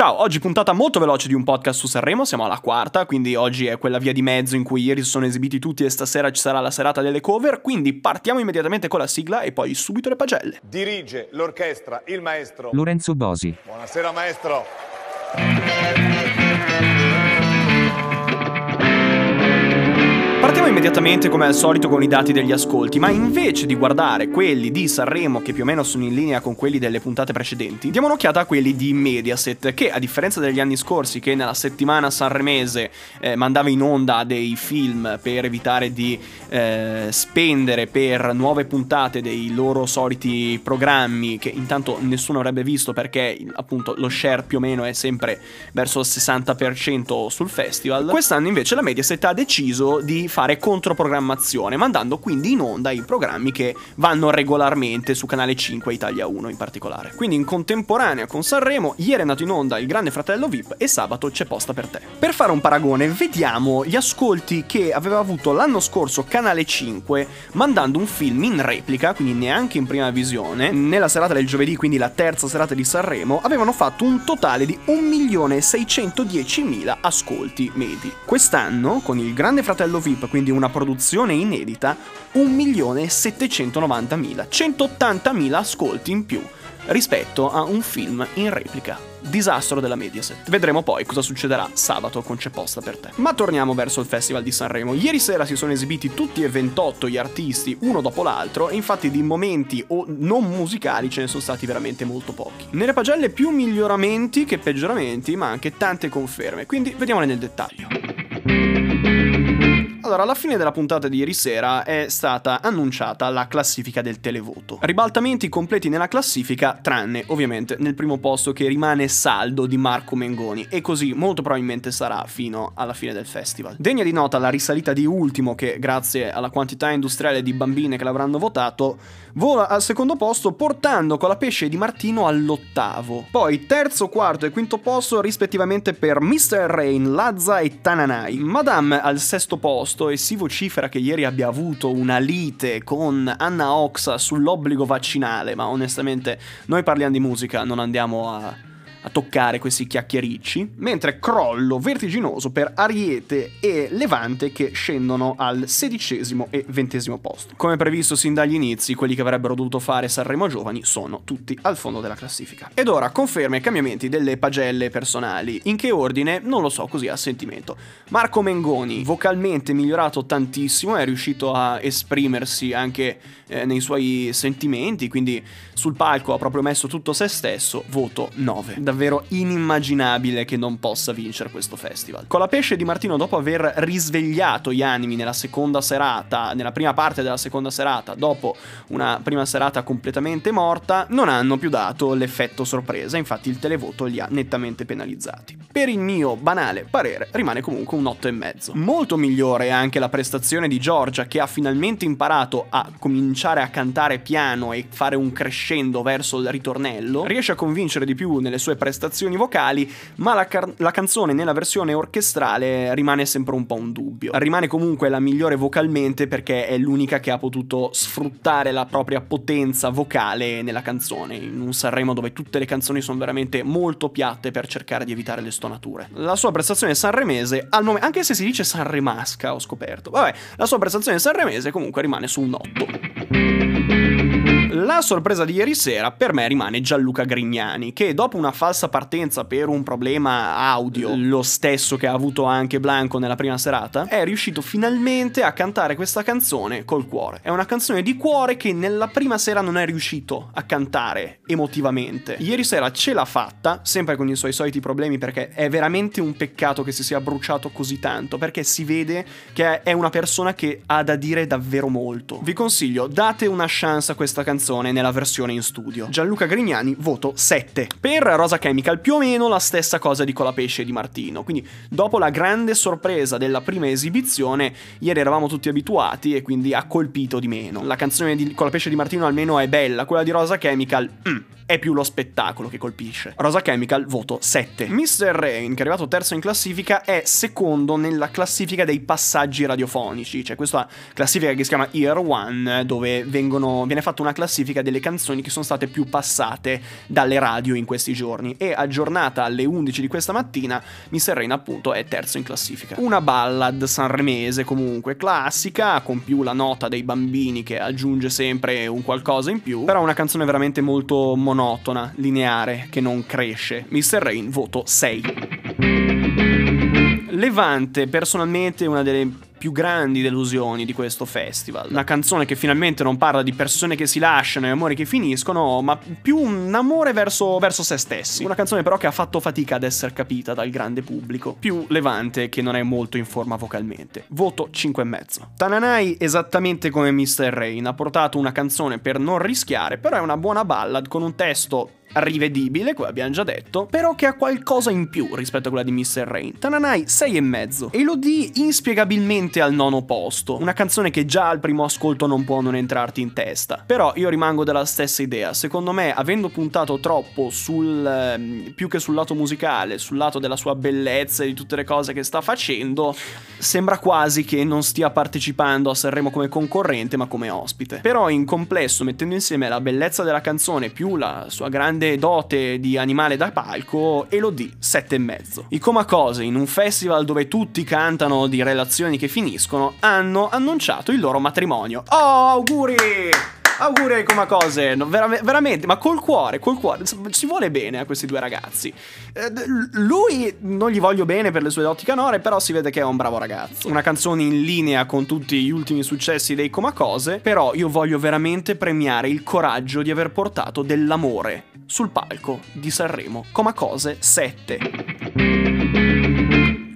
Ciao, oggi puntata molto veloce di un podcast su Sanremo, siamo alla quarta, quindi oggi è quella via di mezzo in cui ieri si sono esibiti tutti e stasera ci sarà la serata delle cover, quindi partiamo immediatamente con la sigla e poi subito le pagelle. Dirige l'orchestra il maestro Lorenzo Bosi. Buonasera maestro. Partiamo immediatamente come al solito con i dati degli ascolti, ma invece di guardare quelli di Sanremo che più o meno sono in linea con quelli delle puntate precedenti, diamo un'occhiata a quelli di Mediaset che a differenza degli anni scorsi che nella settimana sanremese eh, mandava in onda dei film per evitare di eh, spendere per nuove puntate dei loro soliti programmi che intanto nessuno avrebbe visto perché appunto lo share più o meno è sempre verso il 60% sul festival, quest'anno invece la Mediaset ha deciso di fare controprogrammazione, mandando quindi in onda i programmi che vanno regolarmente su Canale 5 Italia 1 in particolare. Quindi in contemporanea con Sanremo, ieri è andato in onda il Grande Fratello VIP e sabato c'è posta per te. Per fare un paragone, vediamo gli ascolti che aveva avuto l'anno scorso Canale 5 mandando un film in replica, quindi neanche in prima visione, nella serata del giovedì, quindi la terza serata di Sanremo, avevano fatto un totale di 1.610.000 ascolti medi. Quest'anno, con il Grande Fratello VIP Clip, quindi una produzione inedita, 1.790.000, 180.000 ascolti in più rispetto a un film in replica. Disastro della Mediaset. Vedremo poi cosa succederà sabato con C'è posta per te. Ma torniamo verso il Festival di Sanremo. Ieri sera si sono esibiti tutti e 28 gli artisti, uno dopo l'altro, e infatti di momenti o non musicali ce ne sono stati veramente molto pochi. Nelle pagelle più miglioramenti che peggioramenti, ma anche tante conferme, quindi vediamole nel dettaglio. Allora, alla fine della puntata di ieri sera è stata annunciata la classifica del televoto. Ribaltamenti completi nella classifica, tranne ovviamente nel primo posto che rimane saldo di Marco Mengoni, e così molto probabilmente sarà fino alla fine del festival. Degna di nota la risalita di Ultimo, che grazie alla quantità industriale di bambine che l'avranno votato, vola al secondo posto portando con la pesce di Martino all'ottavo. Poi terzo, quarto e quinto posto rispettivamente per Mr. Rain, Lazza e Tananai. Madame al sesto posto e si vocifera che ieri abbia avuto una lite con Anna Oxa sull'obbligo vaccinale, ma onestamente noi parliamo di musica, non andiamo a a toccare questi chiacchiericci, mentre crollo vertiginoso per Ariete e Levante che scendono al sedicesimo e ventesimo posto. Come previsto sin dagli inizi, quelli che avrebbero dovuto fare Sanremo Giovani sono tutti al fondo della classifica. Ed ora conferme i cambiamenti delle pagelle personali. In che ordine? Non lo so, così a sentimento. Marco Mengoni, vocalmente migliorato tantissimo, è riuscito a esprimersi anche eh, nei suoi sentimenti, quindi sul palco ha proprio messo tutto se stesso, voto 9 davvero inimmaginabile che non possa vincere questo festival. Con la pesce di Martino, dopo aver risvegliato gli animi nella seconda serata, nella prima parte della seconda serata, dopo una prima serata completamente morta, non hanno più dato l'effetto sorpresa, infatti il televoto li ha nettamente penalizzati. Per il mio banale parere rimane comunque un 8,5. Molto migliore è anche la prestazione di Giorgia che ha finalmente imparato a cominciare a cantare piano e fare un crescendo verso il ritornello, riesce a convincere di più nelle sue prestazioni vocali, ma la, car- la, canzone nella versione orchestrale rimane sempre un po' un dubbio. Rimane comunque la migliore vocalmente perché è l'unica che ha potuto sfruttare la propria potenza vocale nella canzone, in un Sanremo dove tutte le canzoni sono veramente molto piatte per cercare di evitare le stonature. La sua prestazione sanremese, al momento, anche se si dice sanremasca, ho scoperto, vabbè, la sua prestazione sanremese comunque rimane su un 8. La sorpresa di ieri sera per me rimane Gianluca Grignani, che dopo una falsa partenza per un problema audio, lo stesso che ha avuto anche Blanco nella prima serata, è riuscito finalmente a cantare questa canzone col cuore. È una canzone di cuore che nella prima sera non è riuscito a cantare emotivamente. Ieri sera ce l'ha fatta, sempre con i suoi soliti problemi, perché è veramente un peccato che si sia bruciato così tanto, perché si vede che è una persona che ha da dire davvero molto. Vi consiglio, date una chance a questa canzone canzone nella versione in studio. Gianluca Grignani, voto 7. Per Rosa Chemical più o meno la stessa cosa di Colapesce e di Martino, quindi dopo la grande sorpresa della prima esibizione, ieri eravamo tutti abituati e quindi ha colpito di meno. La canzone di Colapesce di Martino almeno è bella, quella di Rosa Chemical... Mm è più lo spettacolo che colpisce. Rosa Chemical, voto 7. Mr. Rain, che è arrivato terzo in classifica, è secondo nella classifica dei passaggi radiofonici. C'è questa classifica che si chiama Year One, dove vengono, viene fatta una classifica delle canzoni che sono state più passate dalle radio in questi giorni. E aggiornata alle 11 di questa mattina, Mr. Rain appunto è terzo in classifica. Una ballad sanremese comunque classica, con più la nota dei bambini che aggiunge sempre un qualcosa in più, però una canzone veramente molto monotona, lineare, che non cresce. Mr. Rain, voto 6. Levante, personalmente, una delle più grandi delusioni di questo festival. Una canzone che finalmente non parla di persone che si lasciano e amori che finiscono, ma più un amore verso, verso se stessi. Una canzone però che ha fatto fatica ad essere capita dal grande pubblico. Più Levante che non è molto in forma vocalmente. Voto 5,5. Tananai, esattamente come Mr. Rain, ha portato una canzone per non rischiare, però è una buona ballad con un testo rivedibile, come abbiamo già detto, però che ha qualcosa in più rispetto a quella di Mr. Rain. Tananai 6,5 e lo di inspiegabilmente al nono posto, una canzone che già al primo ascolto non può non entrarti in testa. Però io rimango della stessa idea, secondo me avendo puntato troppo sul ehm, più che sul lato musicale, sul lato della sua bellezza e di tutte le cose che sta facendo, sembra quasi che non stia partecipando a Sanremo come concorrente, ma come ospite. Però in complesso, mettendo insieme la bellezza della canzone più la sua grande grande dote di animale da palco, Elodie 7,5. I Comacose, in un festival dove tutti cantano di relazioni che finiscono, hanno annunciato il loro matrimonio. Oh, auguri! Auguri ai Comacose, no, vera- veramente, ma col cuore, col cuore, si vuole bene a questi due ragazzi. Eh, lui non gli voglio bene per le sue doti canore, però si vede che è un bravo ragazzo. Una canzone in linea con tutti gli ultimi successi dei Comacose, però io voglio veramente premiare il coraggio di aver portato dell'amore sul palco di Sanremo. Comacose 7.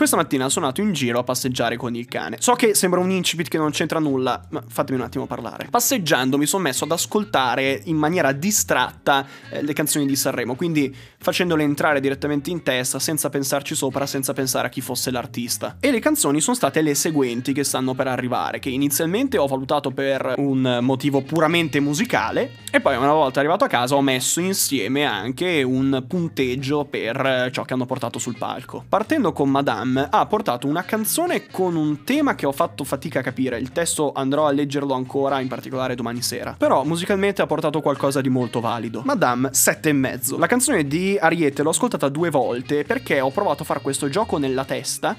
Questa mattina sono andato in giro a passeggiare con il cane. So che sembra un incipit che non c'entra nulla, ma fatemi un attimo parlare. Passeggiando mi sono messo ad ascoltare in maniera distratta eh, le canzoni di Sanremo, quindi facendole entrare direttamente in testa senza pensarci sopra, senza pensare a chi fosse l'artista. E le canzoni sono state le seguenti che stanno per arrivare, che inizialmente ho valutato per un motivo puramente musicale e poi una volta arrivato a casa ho messo insieme anche un punteggio per ciò che hanno portato sul palco. Partendo con Madame Jam ha portato una canzone con un tema che ho fatto fatica a capire. Il testo andrò a leggerlo ancora, in particolare domani sera. Però musicalmente ha portato qualcosa di molto valido. Madame, sette e mezzo. La canzone di Ariete l'ho ascoltata due volte perché ho provato a fare questo gioco nella testa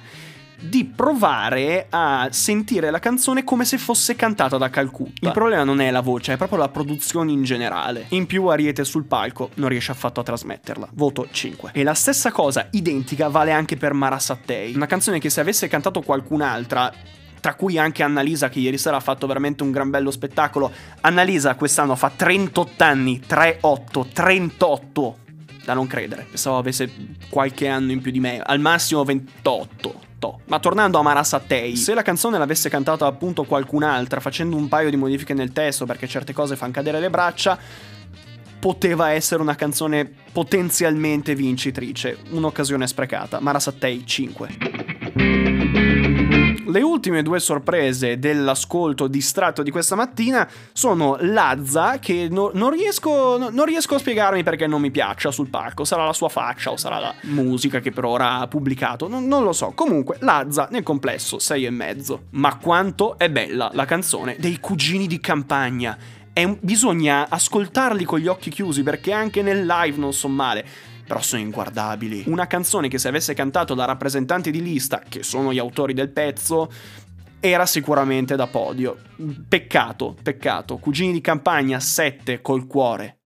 di provare a sentire la canzone come se fosse cantata da Calcutta. Il problema non è la voce, è proprio la produzione in generale. In più Ariete sul palco non riesce affatto a trasmetterla. Voto 5. E la stessa cosa identica vale anche per Mara Sattei, una canzone che se avesse cantato qualcun'altra tra cui anche Annalisa che ieri sera ha fatto veramente un gran bello spettacolo. Annalisa quest'anno fa 38 anni, 38, 38. Da non credere, pensavo avesse qualche anno in più di me, al massimo 28. Ma tornando a Marasatei, se la canzone l'avesse cantata appunto qualcun'altra, facendo un paio di modifiche nel testo perché certe cose fanno cadere le braccia, poteva essere una canzone potenzialmente vincitrice. Un'occasione sprecata. Marasatei 5. Le ultime due sorprese dell'ascolto distratto di questa mattina sono Lazza, che no, non, riesco, no, non, riesco, a spiegarmi perché non mi piaccia sul palco. Sarà la sua faccia o sarà la musica che per ora ha pubblicato, non, non lo so. Comunque, Lazza nel complesso 6,5. Ma quanto è bella la canzone dei cugini di campagna. È, bisogna ascoltarli con gli occhi chiusi perché anche nel live non sono male però sono inguardabili. Una canzone che se avesse cantato da rappresentanti di lista, che sono gli autori del pezzo, era sicuramente da podio. Peccato, peccato. Cugini di campagna 7 col cuore.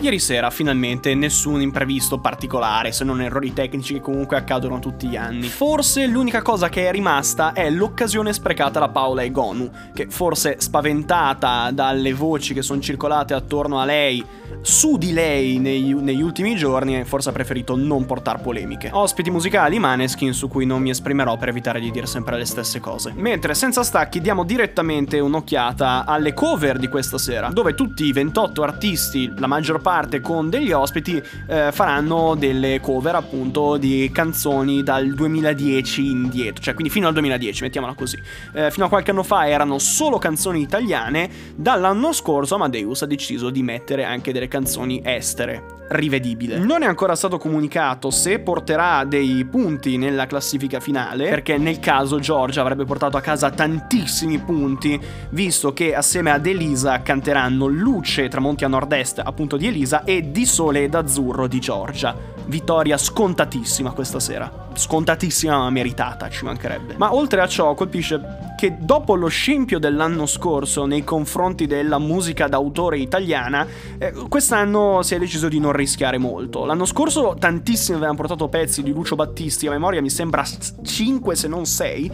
Ieri sera finalmente nessun imprevisto particolare, se non errori tecnici che comunque accadono tutti gli anni. Forse l'unica cosa che è rimasta è l'occasione sprecata da Paola Egonu, che forse spaventata dalle voci che sono circolate attorno a lei, su di lei negli, negli ultimi giorni, forse ha preferito non portare polemiche. Ospiti musicali Maneskin su cui non mi esprimerò per evitare di dire sempre le stesse cose. Mentre senza stacchi diamo direttamente un'occhiata alle cover di questa sera, dove tutti i 28 artisti, la maggior parte parte con degli ospiti eh, faranno delle cover appunto di canzoni dal 2010 indietro, cioè quindi fino al 2010, mettiamola così. Eh, fino a qualche anno fa erano solo canzoni italiane, dall'anno scorso Amadeus ha deciso di mettere anche delle canzoni estere rivedibile. Non è ancora stato comunicato se porterà dei punti nella classifica finale, perché nel caso Giorgia avrebbe portato a casa tantissimi punti, visto che assieme ad Elisa canteranno Luce tramonti a nord-est, appunto di Elisa, e Di sole ed azzurro di Giorgia. Vittoria scontatissima questa sera. Scontatissima ma meritata, ci mancherebbe. Ma oltre a ciò colpisce che dopo lo scempio dell'anno scorso nei confronti della musica d'autore italiana, eh, quest'anno si è deciso di non rischiare molto. L'anno scorso tantissimi avevano portato pezzi di Lucio Battisti, a memoria mi sembra 5 se non 6,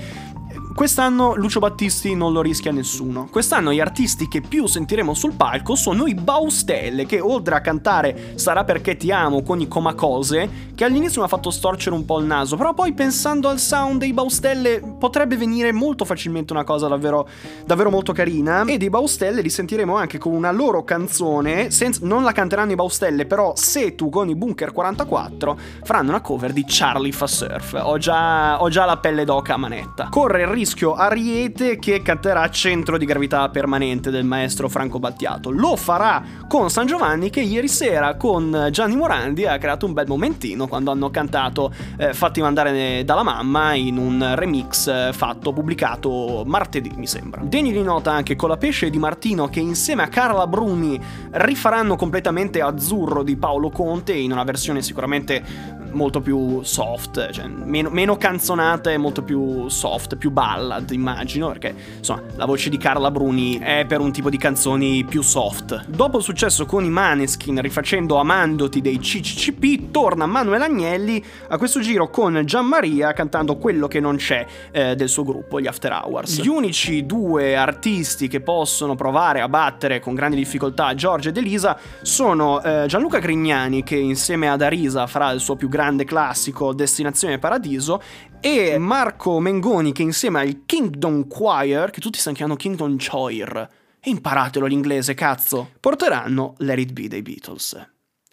Quest'anno Lucio Battisti non lo rischia nessuno. Quest'anno gli artisti che più sentiremo sul palco sono i Baustelle, che oltre a cantare Sarà perché ti amo con i comacose, che all'inizio mi ha fatto storcere un po' il naso, però poi pensando al sound dei Baustelle potrebbe venire molto facilmente una cosa davvero, davvero molto carina. E dei Baustelle li sentiremo anche con una loro canzone, senza, non la canteranno i Baustelle, però se tu con i Bunker 44 faranno una cover di Charlie fa surf. Ho già, ho già la pelle d'oca a manetta. Corre il rischio Ariete che canterà Centro di gravità permanente del maestro Franco Battiato. Lo farà con San Giovanni che ieri sera con Gianni Morandi ha creato un bel momentino quando hanno cantato eh, Fatti mandare dalla mamma in un remix eh, fatto, pubblicato martedì mi sembra. Degni di nota anche con la pesce di Martino che insieme a Carla Bruni rifaranno completamente Azzurro di Paolo Conte in una versione sicuramente molto più soft, cioè meno, meno canzonata e molto più soft, più ballad, immagino, perché insomma la voce di Carla Bruni è per un tipo di canzoni più soft. Dopo il successo con i Maneskin rifacendo Amandoti dei CCCP, torna Manuel Agnelli a questo giro con Gian Maria cantando quello che non c'è eh, del suo gruppo, gli After Hours. Gli unici due artisti che possono provare a battere con grandi difficoltà Giorgio ed Elisa sono eh, Gianluca Grignani che insieme ad Arisa farà il suo più grande grande classico Destinazione Paradiso e Marco Mengoni che insieme al Kingdom Choir, che tutti stanno chiamando Kingdom Choir, imparatelo l'inglese cazzo, porteranno Let It Be dei Beatles.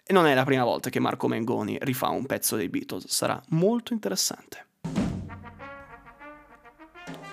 E non è la prima volta che Marco Mengoni rifà un pezzo dei Beatles, sarà molto interessante.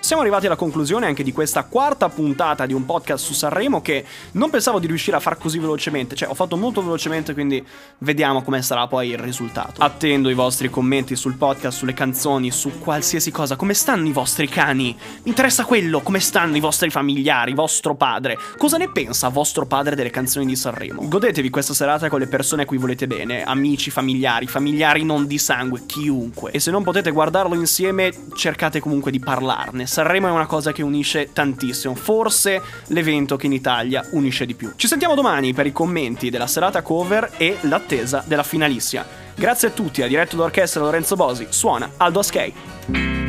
Siamo arrivati alla conclusione anche di questa quarta puntata di un podcast su Sanremo che non pensavo di riuscire a far così velocemente, cioè ho fatto molto velocemente, quindi vediamo come sarà poi il risultato. Attendo i vostri commenti sul podcast, sulle canzoni, su qualsiasi cosa. Come stanno i vostri cani? Mi interessa quello, come stanno i vostri familiari, vostro padre. Cosa ne pensa vostro padre delle canzoni di Sanremo? Godetevi questa serata con le persone a cui volete bene, amici, familiari, familiari non di sangue, chiunque. E se non potete guardarlo insieme, cercate comunque di parlarne Sanremo è una cosa che unisce tantissimo, forse l'evento che in Italia unisce di più. Ci sentiamo domani per i commenti della serata cover e l'attesa della finalissima. Grazie a tutti, a diretto d'orchestra Lorenzo Bosi, suona Aldo Askei.